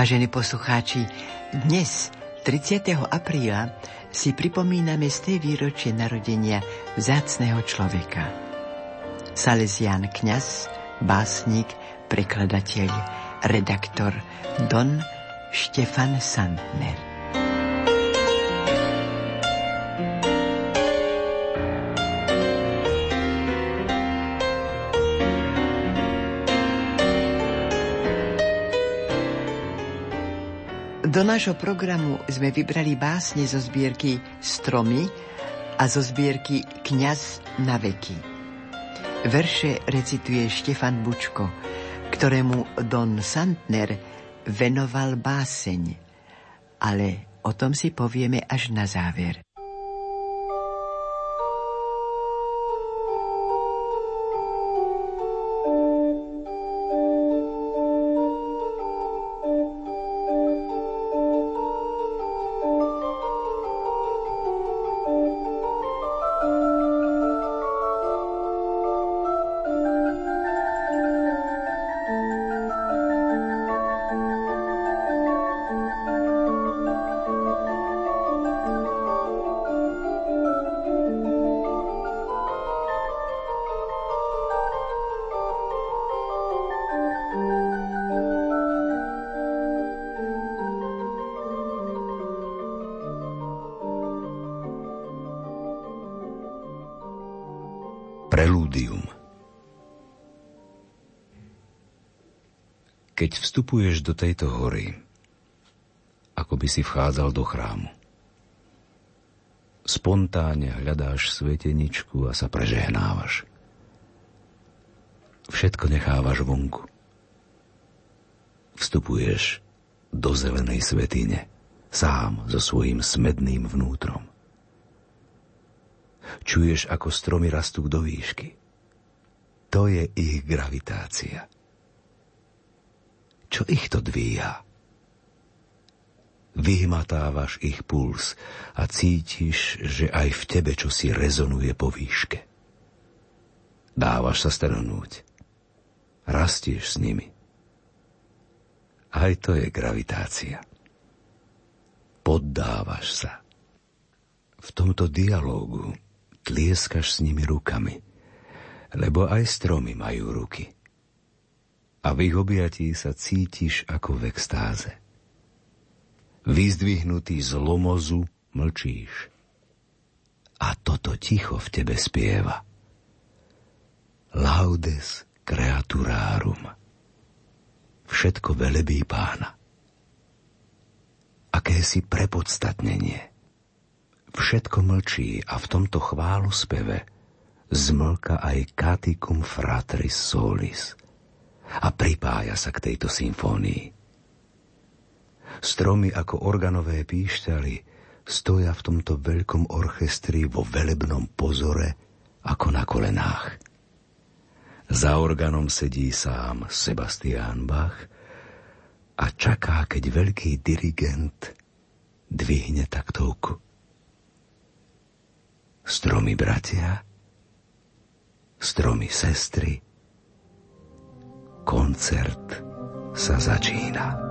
Vážení poslucháči, dnes, 30. apríla, si pripomíname z tej výročie narodenia vzácného človeka. Salesian kňaz, básnik, prekladateľ, redaktor Don Štefan Sandner. Do nášho programu sme vybrali básne zo zbierky Stromy a zo zbierky Kňaz na veky. Verše recituje Štefan Bučko, ktorému Don Santner venoval báseň, ale o tom si povieme až na záver. Prelúdium Keď vstupuješ do tejto hory, ako by si vchádzal do chrámu. Spontánne hľadáš sveteničku a sa prežehnávaš. Všetko nechávaš vonku. Vstupuješ do zelenej svetine, sám so svojím smedným vnútrom. Čuješ, ako stromy rastú do výšky. To je ich gravitácia. Čo ich to dvíha? Vyhmatávaš ich puls a cítiš, že aj v tebe čo si rezonuje po výške. Dávaš sa strhnúť. Rastieš s nimi. Aj to je gravitácia. Poddávaš sa. V tomto dialógu tlieskaš s nimi rukami, lebo aj stromy majú ruky. A v ich objatí sa cítiš ako v extáze. Vyzdvihnutý z lomozu mlčíš. A toto ticho v tebe spieva. Laudes creaturarum. Všetko velebí pána. Akési prepodstatnenie Všetko mlčí a v tomto chválu speve zmlka aj Caticum Fratris Solis a pripája sa k tejto symfónii. Stromy ako organové píšťaly stoja v tomto veľkom orchestri vo velebnom pozore ako na kolenách. Za organom sedí sám Sebastián Bach a čaká, keď veľký dirigent dvihne taktovku stromy bratia, stromy sestry, koncert sa začína.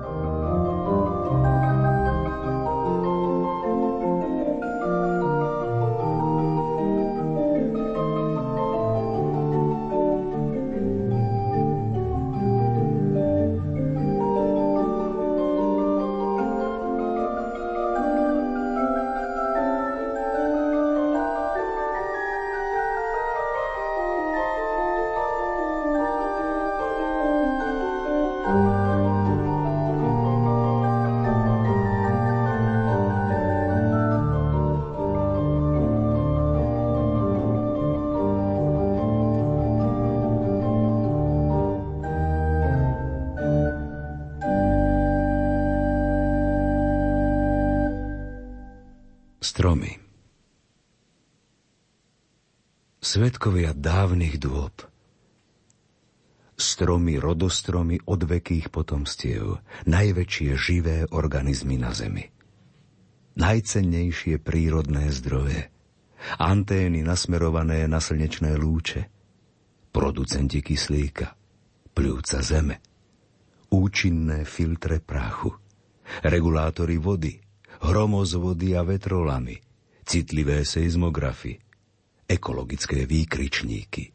Svetkovia dávnych dôb. Stromy, rodostromy odvekých potomstiev, najväčšie živé organizmy na Zemi. Najcennejšie prírodné zdroje, antény nasmerované na slnečné lúče, producenti kyslíka, pľúca Zeme, Účinné filtre prachu, regulátory vody, hromozvody a vetrolamy, citlivé seizmografy, ekologické výkričníky,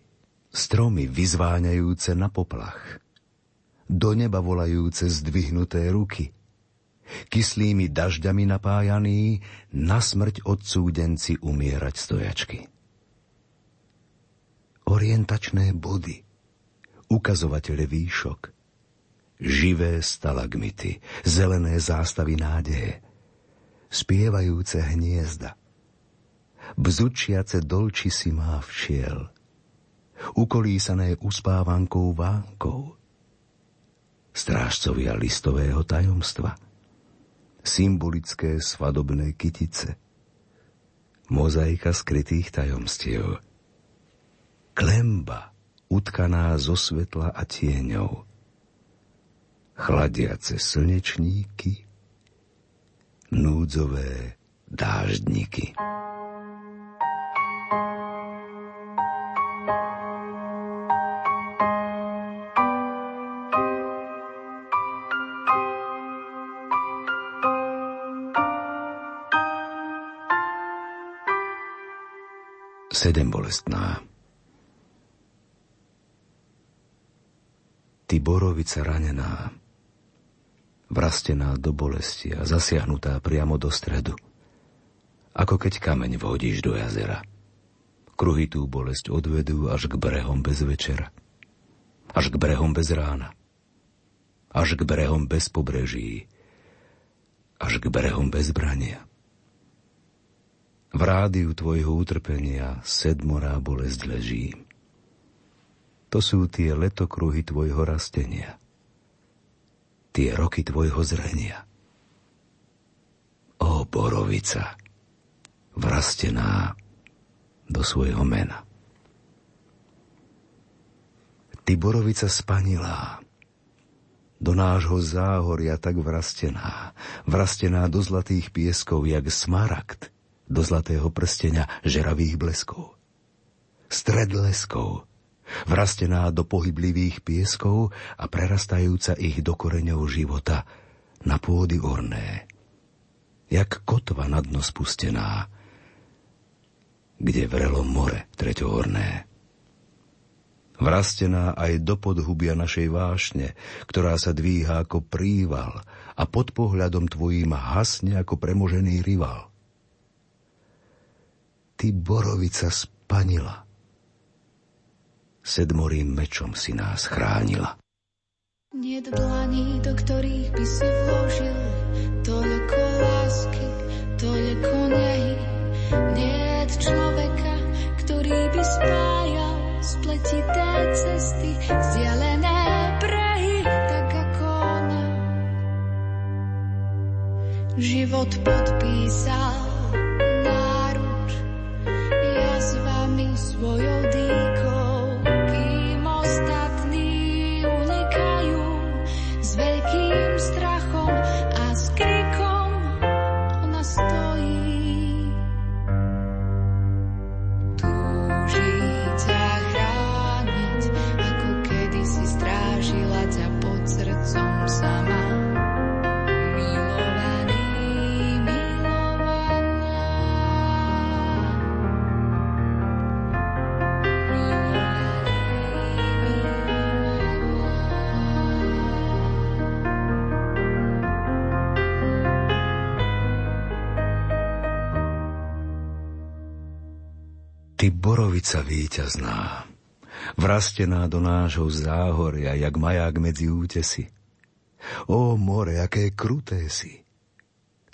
stromy vyzváňajúce na poplach, do neba volajúce zdvihnuté ruky – kyslými dažďami napájaní, na smrť odsúdenci umierať stojačky. Orientačné body, ukazovatele výšok, živé stalagmity, zelené zástavy nádeje, spievajúce hniezda, bzučiace dolči si má všiel, ukolísané uspávankou vánkou, strážcovia listového tajomstva – symbolické svadobné kytice, mozaika skrytých tajomstiev, klemba utkaná zo svetla a tieňov, chladiace slnečníky, núdzové dáždníky. Sedem bolestná. Ty borovica ranená, vrastená do bolesti a zasiahnutá priamo do stredu, ako keď kameň vodíš do jazera. Kruhy tú bolesť odvedú až k brehom bez večera, až k brehom bez rána, až k brehom bez pobreží, až k brehom bez brania. V rádiu tvojho utrpenia sedmorá bolesť leží. To sú tie letokruhy tvojho rastenia. Tie roky tvojho zrenia. O borovica, vrastená do svojho mena. Ty borovica spanilá, do nášho záhoria tak vrastená, vrastená do zlatých pieskov, jak smaragd, do zlatého prstenia žeravých bleskov. Stred leskov, vrastená do pohyblivých pieskov a prerastajúca ich do koreňov života na pôdy orné. Jak kotva na dno spustená, kde vrelo more treťohorné. Vrastená aj do podhubia našej vášne, ktorá sa dvíha ako príval a pod pohľadom tvojím hasne ako premožený rival ty borovica spanila. Sedmorým mečom si nás chránila. Nie dlaní, do ktorých by si vložil toľko lásky, toľko nehy. Nie človeka, ktorý by spájal spletité cesty, vzdialené brehy, tak ako ona. Život podpísal royal deed. Borovica víťazná, vrastená do nášho záhoria, jak maják medzi útesy. Ó more, aké kruté si,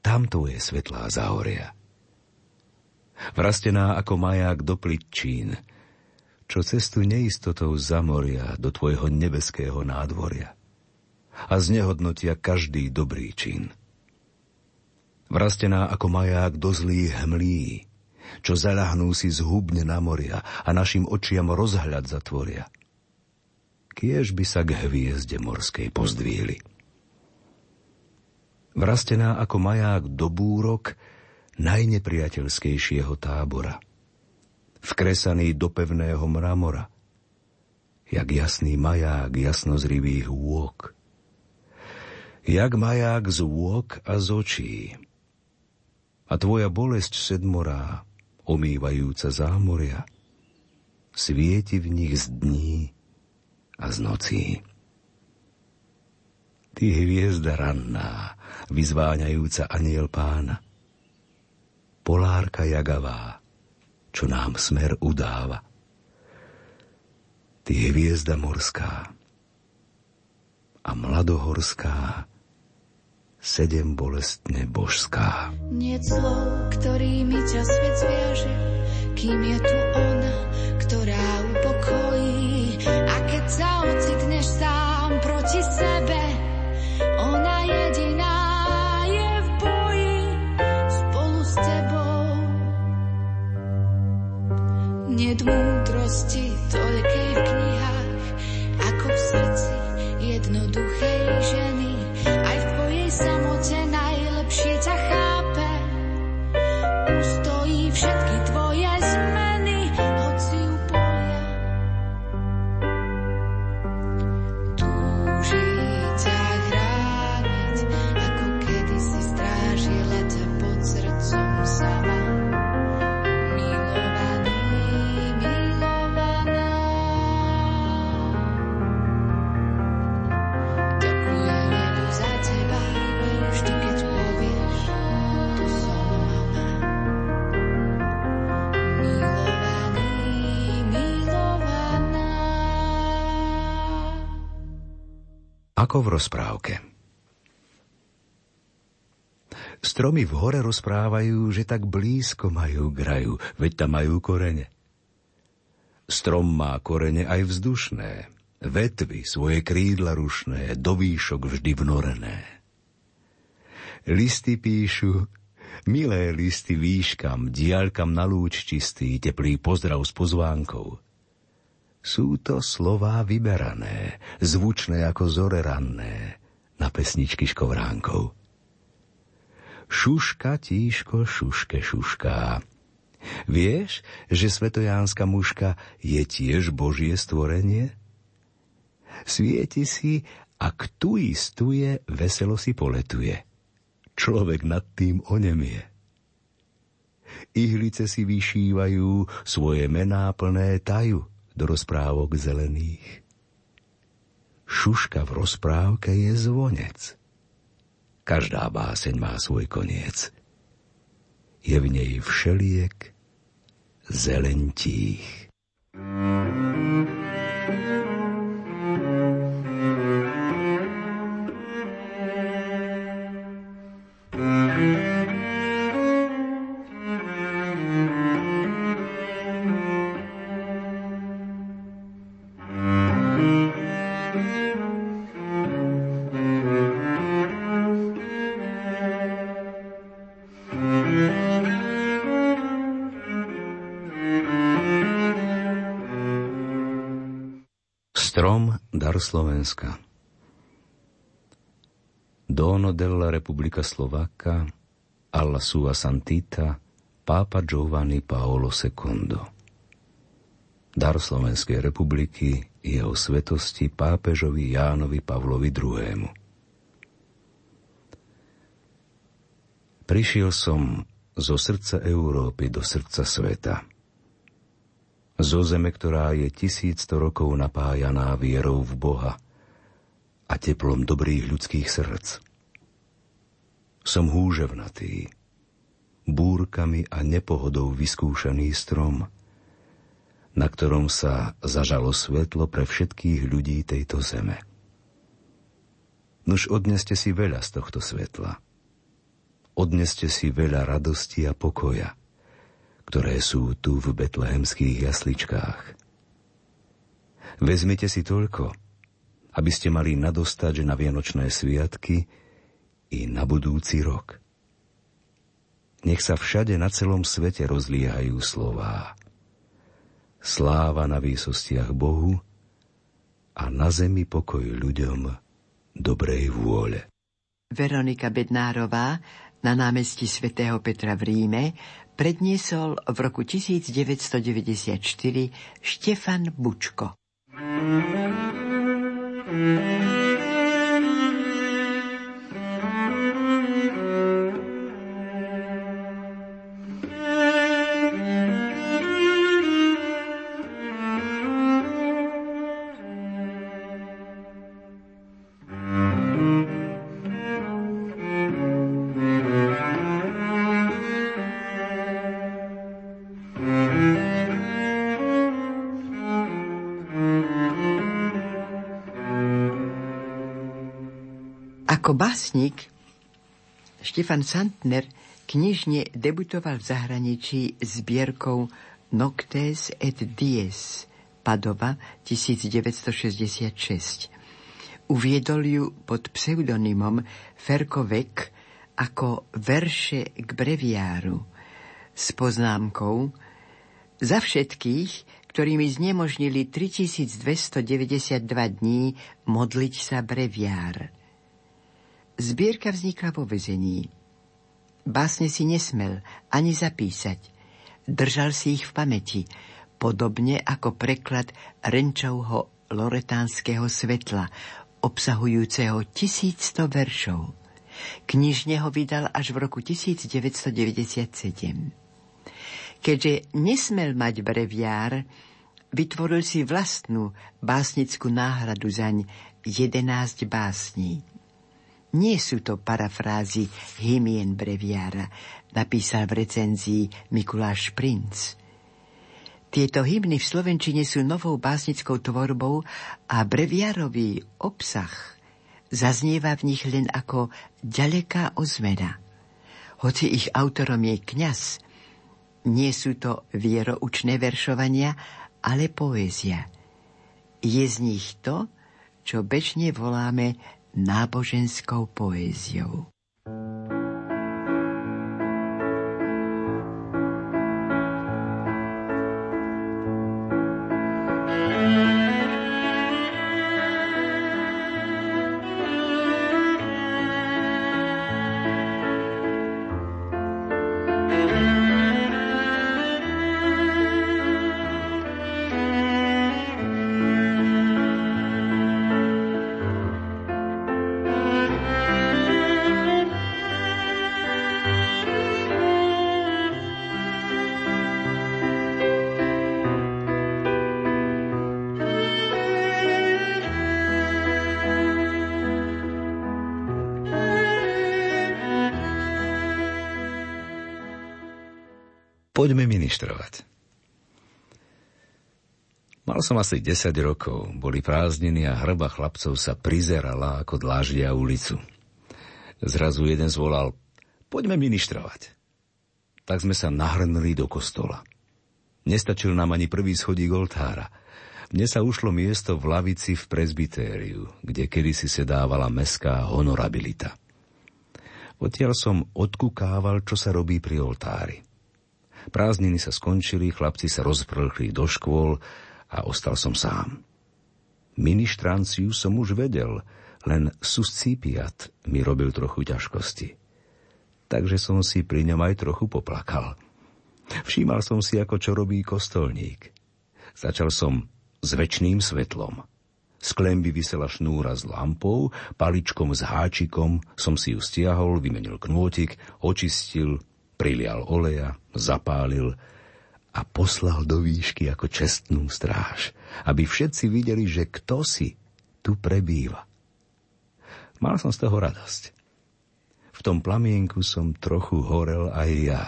tamto je svetlá záhoria. Vrastená ako maják do plitčín, čo cestu neistotou zamoria do tvojho nebeského nádvoria a znehodnotia každý dobrý čin. Vrastená ako maják do zlých hmlí, čo zalahnú si zhubne na moria a našim očiam rozhľad zatvoria. Kiež by sa k hviezde morskej pozdvíli. Vrastená ako maják do búrok najnepriateľskejšieho tábora. Vkresaný do pevného mramora, jak jasný maják jasnozrivých úok. jak maják z úok a z očí. A tvoja bolesť sedmorá, omývajúca zámoria, svieti v nich z dní a z nocí. Ty hviezda ranná, vyzváňajúca aniel pána, polárka jagavá, čo nám smer udáva. Ty hviezda morská a mladohorská, sedem bolestne božská. Nie slov, ktorými ťa svet zviaže, kým je tu ona, ktorá upokojí. A keď sa ocitneš sám proti sebe, ona jediná je v boji spolu s tebou. Ako v rozprávke. Stromy v hore rozprávajú, že tak blízko majú k raju, veď tam majú korene. Strom má korene aj vzdušné, vetvy svoje krídla rušné, do výšok vždy vnorené. Listy píšu, milé listy výškam, diaľkam na lúč čistý, teplý pozdrav s pozvánkou. Sú to slová vyberané, zvučné ako zore ranné, na pesničky škovránkov. Šuška, tíško, šuške, šušká. Vieš, že svetojánska muška je tiež Božie stvorenie? Svieti si a tu istuje, veselo si poletuje. Človek nad tým onemie. Ihlice si vyšívajú, svoje mená plné taju do rozprávok zelených. Šuška v rozprávke je zvonec. Každá báseň má svoj koniec. Je v nej všeliek zelentích. Strom Slovenska Dono della Repubblica Slovacca alla sua santita Papa Giovanni Paolo II. Dar Slovenskej republiky jeho svetosti pápežovi Jánovi Pavlovi II. Prišiel som zo srdca Európy do srdca sveta. Zo zeme, ktorá je tisícto rokov napájaná vierou v Boha a teplom dobrých ľudských srdc. Som húževnatý, búrkami a nepohodou vyskúšaný strom, na ktorom sa zažalo svetlo pre všetkých ľudí tejto zeme. Nuž odneste si veľa z tohto svetla. Odneste si veľa radosti a pokoja, ktoré sú tu v betlehemských jasličkách. Vezmite si toľko, aby ste mali nadostať na Vianočné sviatky i na budúci rok. Nech sa všade na celom svete rozliehajú slová. Sláva na výsostiach Bohu a na zemi pokoj ľuďom dobrej vôle. Veronika Bednárová na námestí svätého Petra v Ríme predniesol v roku 1994 Štefan Bučko. Ako básnik Štefan Santner knižne debutoval v zahraničí zbierkou Noctes et Dies Padova 1966. Uviedol ju pod pseudonymom Ferkovek ako verše k breviáru s poznámkou za všetkých, ktorými znemožnili 3292 dní modliť sa breviár. Zbierka vznikla vo vezení. Básne si nesmel ani zapísať. Držal si ich v pamäti, podobne ako preklad Renčovho loretánskeho svetla, obsahujúceho 1100 veršov. Knižne ho vydal až v roku 1997. Keďže nesmel mať breviár, vytvoril si vlastnú básnickú náhradu zaň 11 básní. Nie sú to parafrázy hymien breviára, napísal v recenzii Mikuláš Princ. Tieto hymny v Slovenčine sú novou básnickou tvorbou a breviárový obsah zaznieva v nich len ako ďaleká ozmena. Hoci ich autorom je kňaz, nie sú to vieroučné veršovania, ale poézia. Je z nich to, čo bežne voláme náboženskou poéziou. Poďme ministrovať. Mal som asi 10 rokov, boli prázdniny a hrba chlapcov sa prizerala ako dláždia ulicu. Zrazu jeden zvolal, poďme ministrovať. Tak sme sa nahrnuli do kostola. Nestačil nám ani prvý schodík oltára. Mne sa ušlo miesto v lavici v prezbitériu, kde kedysi sedávala meská honorabilita. Odtiaľ som odkukával, čo sa robí pri oltári. Prázdniny sa skončili, chlapci sa rozprchli do škôl a ostal som sám. Ministranciu som už vedel, len suscipiat mi robil trochu ťažkosti. Takže som si pri ňom aj trochu poplakal. Všímal som si, ako čo robí kostolník. Začal som s väčšným svetlom. Z klemby vysela šnúra s lampou, paličkom s háčikom som si ju stiahol, vymenil knôtik, očistil, prilial oleja, zapálil a poslal do výšky ako čestnú stráž, aby všetci videli, že kto si tu prebýva. Mal som z toho radosť. V tom plamienku som trochu horel aj ja.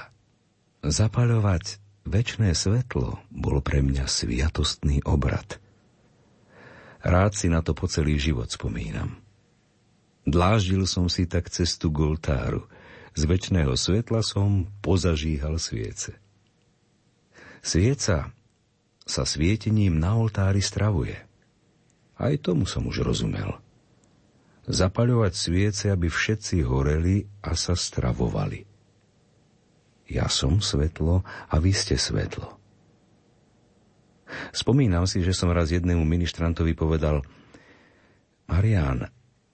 Zapaľovať väčšné svetlo bol pre mňa sviatostný obrad. Rád si na to po celý život spomínam. Dláždil som si tak cestu k oltáru – z väčšného svetla som pozažíhal sviece. Svieca sa svietením na oltári stravuje. Aj tomu som už rozumel. Zapaľovať sviece, aby všetci horeli a sa stravovali. Ja som svetlo a vy ste svetlo. Spomínam si, že som raz jednému ministrantovi povedal Marian,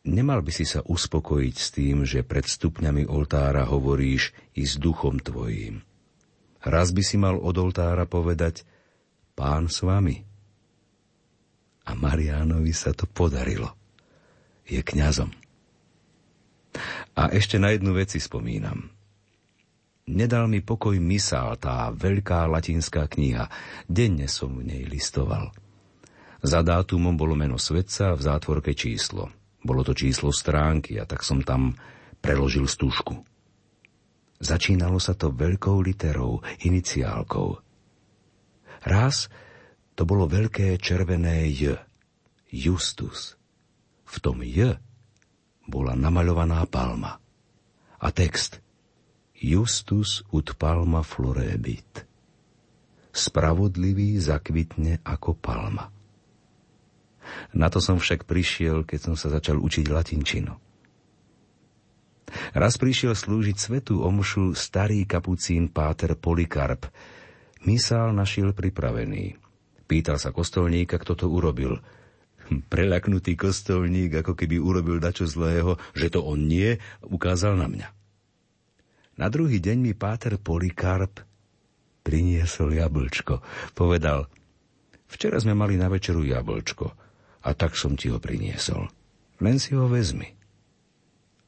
Nemal by si sa uspokojiť s tým, že pred stupňami oltára hovoríš i s duchom tvojím. Raz by si mal od oltára povedať Pán s vami. A Mariánovi sa to podarilo. Je kňazom. A ešte na jednu vec si spomínam. Nedal mi pokoj misál, tá veľká latinská kniha. Denne som v nej listoval. Za dátumom bolo meno svetca, v zátvorke číslo – bolo to číslo stránky a tak som tam preložil stúžku. Začínalo sa to veľkou literou, iniciálkou. Raz to bolo veľké červené J. Justus. V tom J bola namaľovaná palma. A text Justus ut palma florebit. Spravodlivý zakvitne ako palma. Na to som však prišiel, keď som sa začal učiť latinčinu. Raz prišiel slúžiť svetú omšu starý kapucín páter Polikarp. Misál našiel pripravený. Pýtal sa kostolníka, kto to urobil. Prelaknutý kostolník, ako keby urobil dačo zlého, že to on nie, ukázal na mňa. Na druhý deň mi páter Polikarp priniesol jablčko. Povedal, včera sme mali na večeru jablčko a tak som ti ho priniesol. Len si ho vezmi.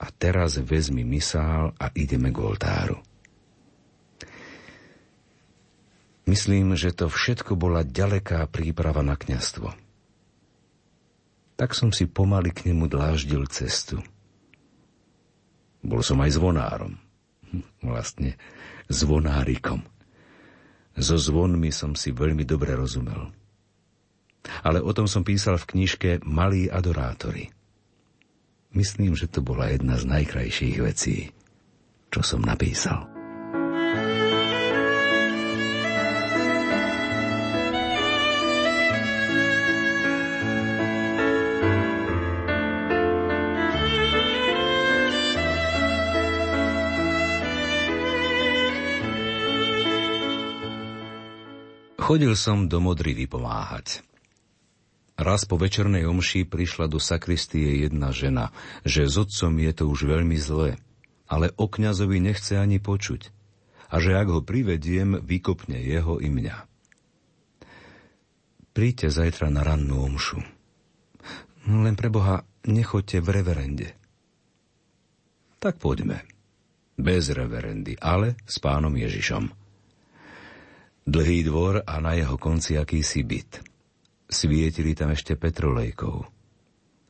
A teraz vezmi misál a ideme k oltáru. Myslím, že to všetko bola ďaleká príprava na kňastvo. Tak som si pomaly k nemu dláždil cestu. Bol som aj zvonárom. Vlastne zvonárikom. So zvonmi som si veľmi dobre rozumel ale o tom som písal v knižke Malí adorátori. Myslím, že to bola jedna z najkrajších vecí, čo som napísal. Chodil som do Modrivy pomáhať. Raz po večernej omši prišla do sakristie jedna žena, že s otcom je to už veľmi zlé, ale o kňazovi nechce ani počuť a že ak ho privediem, vykopne jeho i mňa. Príďte zajtra na rannú omšu. Len pre Boha nechoďte v reverende. Tak poďme. Bez reverendy, ale s pánom Ježišom. Dlhý dvor a na jeho konci akýsi byt – Svietili tam ešte petrolejkou.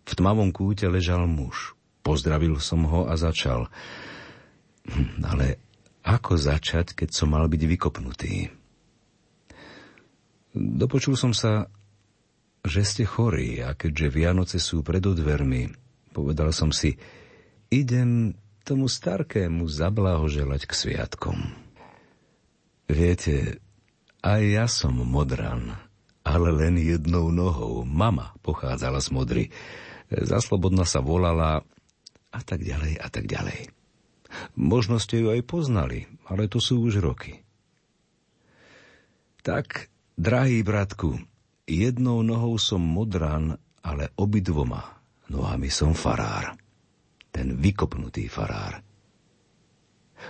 V tmavom kúte ležal muž. Pozdravil som ho a začal. Hm, ale ako začať, keď som mal byť vykopnutý? Dopočul som sa, že ste chorí a keďže Vianoce sú pred odvermi, povedal som si, idem tomu starkému zablahoželať k sviatkom. Viete, aj ja som modran ale len jednou nohou. Mama pochádzala z Modry. Zaslobodna sa volala a tak ďalej a tak ďalej. Možno ste ju aj poznali, ale to sú už roky. Tak, drahý bratku, jednou nohou som modran, ale obidvoma nohami som farár. Ten vykopnutý farár.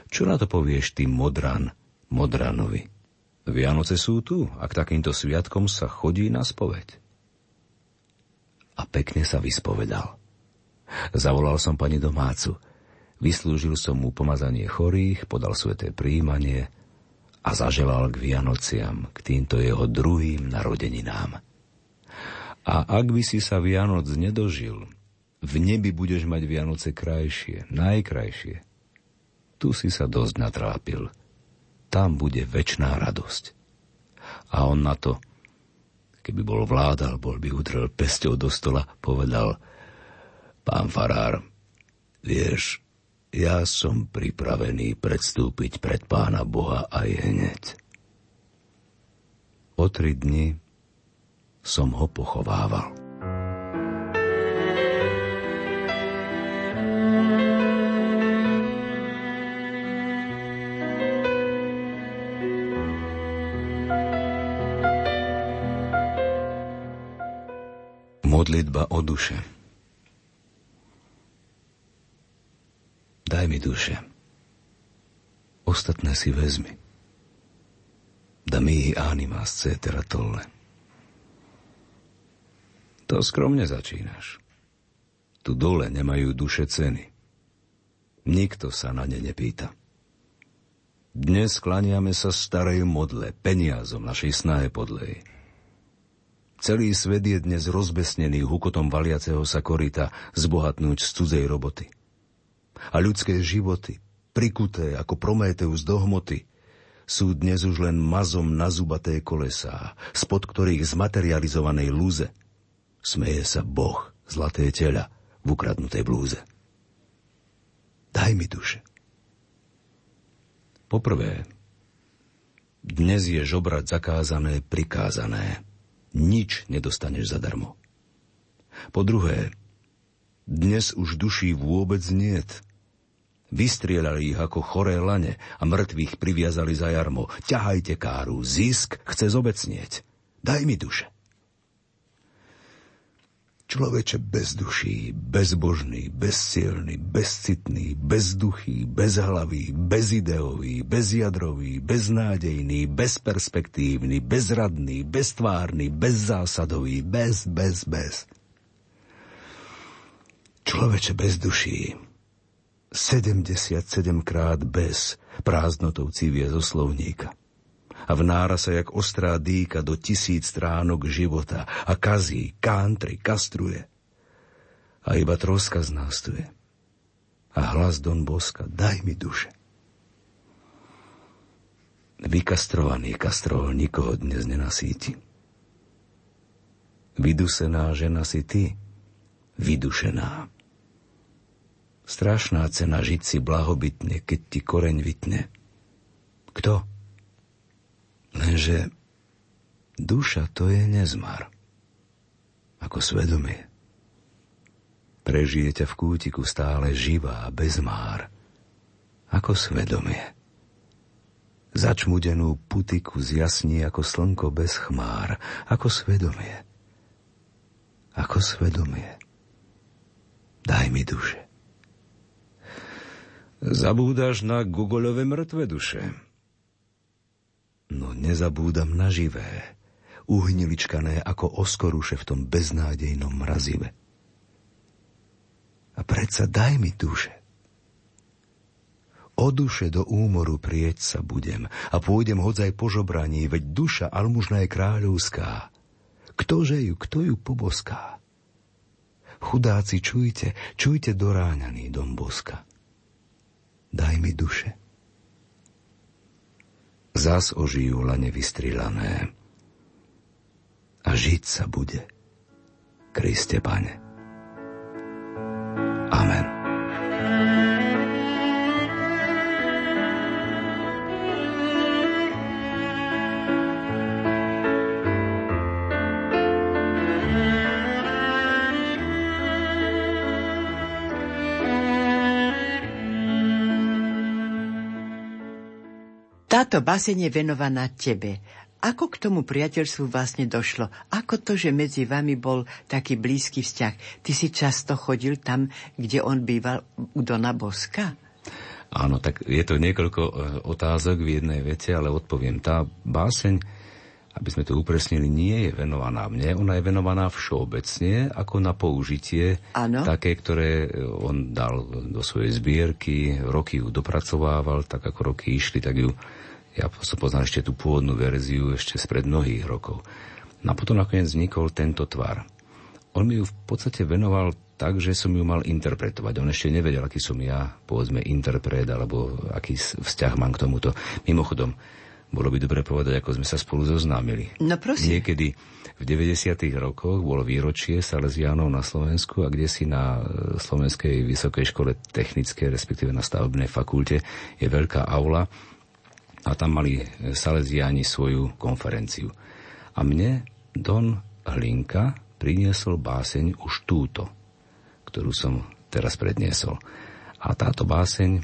Čo na to povieš ty modran, modranovi? Vianoce sú tu a k takýmto sviatkom sa chodí na spoveď. A pekne sa vyspovedal. Zavolal som pani domácu. Vyslúžil som mu pomazanie chorých, podal sveté príjmanie a zaželal k Vianociam, k týmto jeho druhým narodeninám. A ak by si sa Vianoc nedožil, v nebi budeš mať Vianoce krajšie, najkrajšie. Tu si sa dosť natrápil – tam bude väčšiná radosť. A on na to, keby bol vládal, bol by udrel pesťou do stola, povedal, pán farár, vieš, ja som pripravený predstúpiť pred pána Boha aj hneď. O tri dni som ho pochovával. Modlitba o duše. Daj mi duše. Ostatné si vezmi. Da mi anima cetera tolle. To skromne začínaš. Tu dole nemajú duše ceny. Nikto sa na ne nepýta. Dnes klaniame sa starej modle, peniazom našej snahe podlej. Celý svet je dnes rozbesnený hukotom valiaceho sa korita zbohatnúť z cudzej roboty. A ľudské životy, prikuté ako Prometeus do hmoty, sú dnes už len mazom na zubaté kolesá, spod ktorých z lúze smeje sa Boh, zlaté tela, v ukradnutej blúze. Daj mi duše. Poprvé, dnes je žobrať zakázané, prikázané. Nič nedostaneš zadarmo. Po druhé, dnes už duší vôbec niet. Vystrielali ich ako choré lane a mŕtvych priviazali za jarmo. Ťahajte káru, zisk chce zobecnieť. Daj mi duše. Človeče bez duší, bezbožný, bezcielný, bezcitný, bezduchý, bezhlavý, bezideový, bezjadrový, beznádejný, bezperspektívny, bezradný, beztvárny, bezzásadový, bez, bez, bez. Človeče bez duší, 77 krát bez, prázdnotou cívie zo slovníka a vnára sa jak ostrá dýka do tisíc stránok života a kazí, kántri, kastruje. A iba troska znástuje. A hlas Don Boska, daj mi duše. Vykastrovaný kastrol nikoho dnes nenasíti. Vydusená žena si ty, vydušená. Strašná cena žiť si blahobytne, keď ti koreň vytne. Kto? Lenže duša to je nezmar. Ako svedomie. Prežije ťa v kútiku stále živá, bez már. Ako svedomie. Začmudenú putiku zjasní ako slnko bez chmár. Ako svedomie. Ako svedomie. Daj mi duše. Zabúdaš na Googleove mŕtve duše no nezabúdam na živé, uhniličkané ako oskoruše v tom beznádejnom mrazive. A predsa daj mi duše. O duše do úmoru prieť sa budem a pôjdem hodzaj po žobraní, veď duša almužná je kráľovská. Ktože ju, kto ju poboská? Chudáci, čujte, čujte doráňaný dom boska. Daj mi duše zas ožijú lane vystrilané. A žiť sa bude. Kriste, Pane. Amen. Táto baseň je venovaná tebe. Ako k tomu priateľstvu vlastne došlo? Ako to, že medzi vami bol taký blízky vzťah? Ty si často chodil tam, kde on býval u Dona Boska? Áno, tak je to niekoľko e, otázok v jednej vete, ale odpoviem. Tá báseň, aby sme to upresnili, nie je venovaná mne, ona je venovaná všeobecne ako na použitie ano. také, ktoré on dal do svojej zbierky, roky ju dopracovával, tak ako roky išli, tak ju ja som poznal ešte tú pôvodnú verziu ešte spred mnohých rokov. No a potom nakoniec vznikol tento tvar. On mi ju v podstate venoval tak, že som ju mal interpretovať. On ešte nevedel, aký som ja, povedzme, interpret, alebo aký vzťah mám k tomuto. Mimochodom, bolo by dobre povedať, ako sme sa spolu zoznámili. No prosím. Niekedy v 90. rokoch bolo výročie Salesiánov na Slovensku a kde si na Slovenskej vysokej škole technickej, respektíve na stavebnej fakulte, je veľká aula, a tam mali Salesiáni svoju konferenciu. A mne Don Hlinka priniesol báseň už túto, ktorú som teraz predniesol. A táto báseň,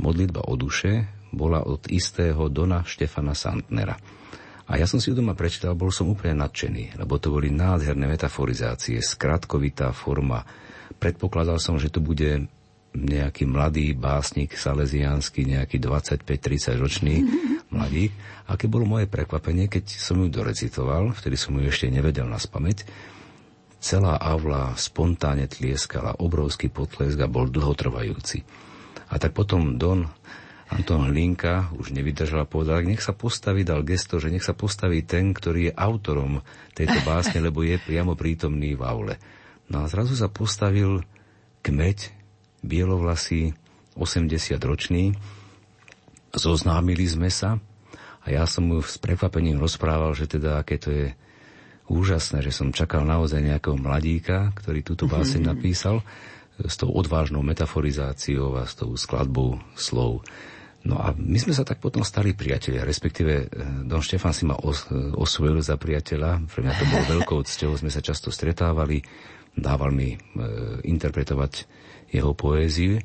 modlitba o duše, bola od istého Dona Štefana Santnera. A ja som si ju doma prečítal, bol som úplne nadšený, lebo to boli nádherné metaforizácie, skratkovitá forma. Predpokladal som, že to bude nejaký mladý básnik salesiánsky, nejaký 25-30 ročný mladík. Aké bolo moje prekvapenie, keď som ju dorecitoval, vtedy som ju ešte nevedel na spameť. Celá avla spontánne tlieskala, obrovský potlesk a bol dlhotrvajúci. A tak potom Don Anton Hlinka už nevydržal a povedal, nech sa postaví, dal gesto, že nech sa postaví ten, ktorý je autorom tejto básne, lebo je priamo prítomný v aule. No a zrazu sa postavil kmeď bielovlasý, 80-ročný. Zoznámili sme sa a ja som mu s prekvapením rozprával, že teda aké to je úžasné, že som čakal naozaj nejakého mladíka, ktorý túto báseň napísal. s tou odvážnou metaforizáciou a s tou skladbou slov. No a my sme sa tak potom stali priatelia, respektíve e, Don Štefan si ma os, osvojil za priateľa, pre mňa to bolo veľkou cťou, sme sa často stretávali, dával mi e, interpretovať jeho poéziu.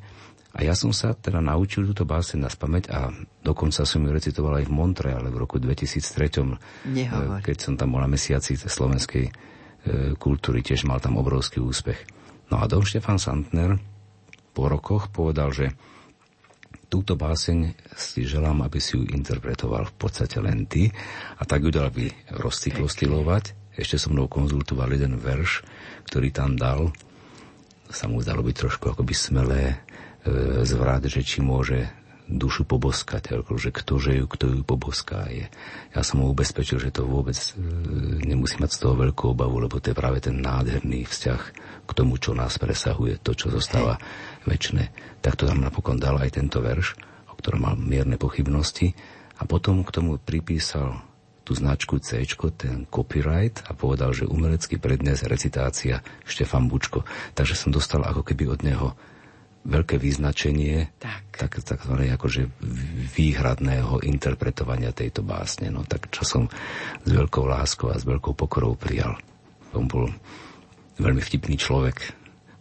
A ja som sa teda naučil túto báseň na spameť a dokonca som ju recitoval aj v Montreale v roku 2003, Nehovor. keď som tam bol na mesiaci slovenskej e, kultúry, tiež mal tam obrovský úspech. No a Don Štefan Santner po rokoch povedal, že túto báseň si želám, aby si ju interpretoval v podstate len ty a tak ju dal by rozcyklostilovať. Ešte so mnou konzultoval jeden verš, ktorý tam dal. Sa mu zdalo byť trošku akoby smelé, e, zvrat, že či môže dušu poboskať, že ktože ju, kto ju poboská je. Ja som mu ubezpečil, že to vôbec e, nemusí mať z toho veľkú obavu, lebo to je práve ten nádherný vzťah k tomu, čo nás presahuje, to, čo zostáva väčšie. Tak to tam napokon dal aj tento verš, o ktorom mal mierne pochybnosti a potom k tomu pripísal tú značku C, ten copyright a povedal, že umelecký prednes recitácia Štefan Bučko. Takže som dostal ako keby od neho veľké vyznačenie tak. tak, takzvané akože výhradného interpretovania tejto básne. No tak čo som s veľkou láskou a s veľkou pokorou prijal. On bol veľmi vtipný človek,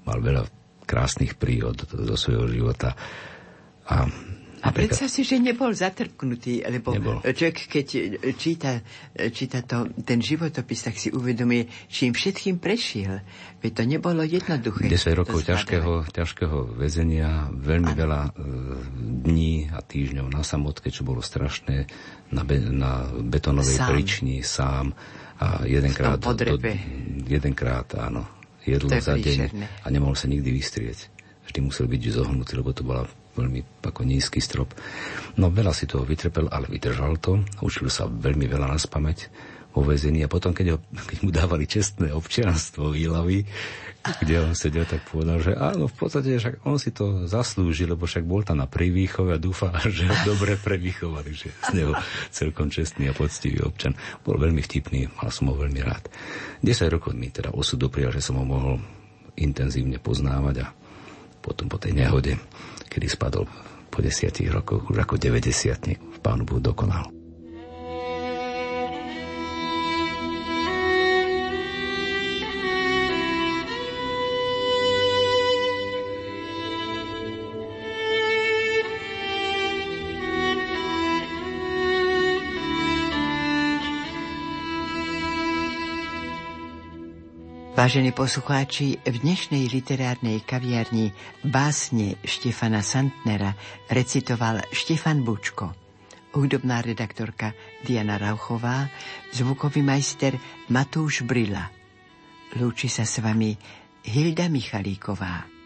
mal veľa krásnych príhod zo svojho života a a predsa si, že nebol zatrpknutý, lebo nebol. človek, keď číta, číta to, ten životopis, tak si uvedomuje, čím všetkým prešiel. Veď to nebolo jednoduché. 10 rokov ťažkého, ťažkého väzenia, veľmi ano. veľa e, dní a týždňov na samotke, čo bolo strašné, na, be, na betonovej sám. prični, sám. A jedenkrát, do, jedenkrát, áno, jedlo za deň a nemohol sa nikdy vystrieť. Vždy musel byť zohnutý, lebo to bola veľmi ako nízky strop. No veľa si toho vytrpel, ale vydržal to. Učil sa veľmi veľa na spameť vo väzení a potom, keď, ho, keď mu dávali čestné občianstvo Ilavy, kde on sedel, tak povedal, že áno, v podstate však on si to zaslúžil, lebo však bol tam na privýchove a dúfa, že ho dobre prevýchovali, že z neho celkom čestný a poctivý občan. Bol veľmi vtipný, mal som ho veľmi rád. 10 rokov mi teda osud doprial, že som ho mohol intenzívne poznávať a potom po tej nehode kedy spadol po desiatich rokoch už ako 90 v Pánu Bohu dokonal. Vážení poslucháči, v dnešnej literárnej kaviarni básne Štefana Santnera recitoval Štefan Bučko, hudobná redaktorka Diana Rauchová, zvukový majster Matúš Brila. Lúči sa s vami Hilda Michalíková.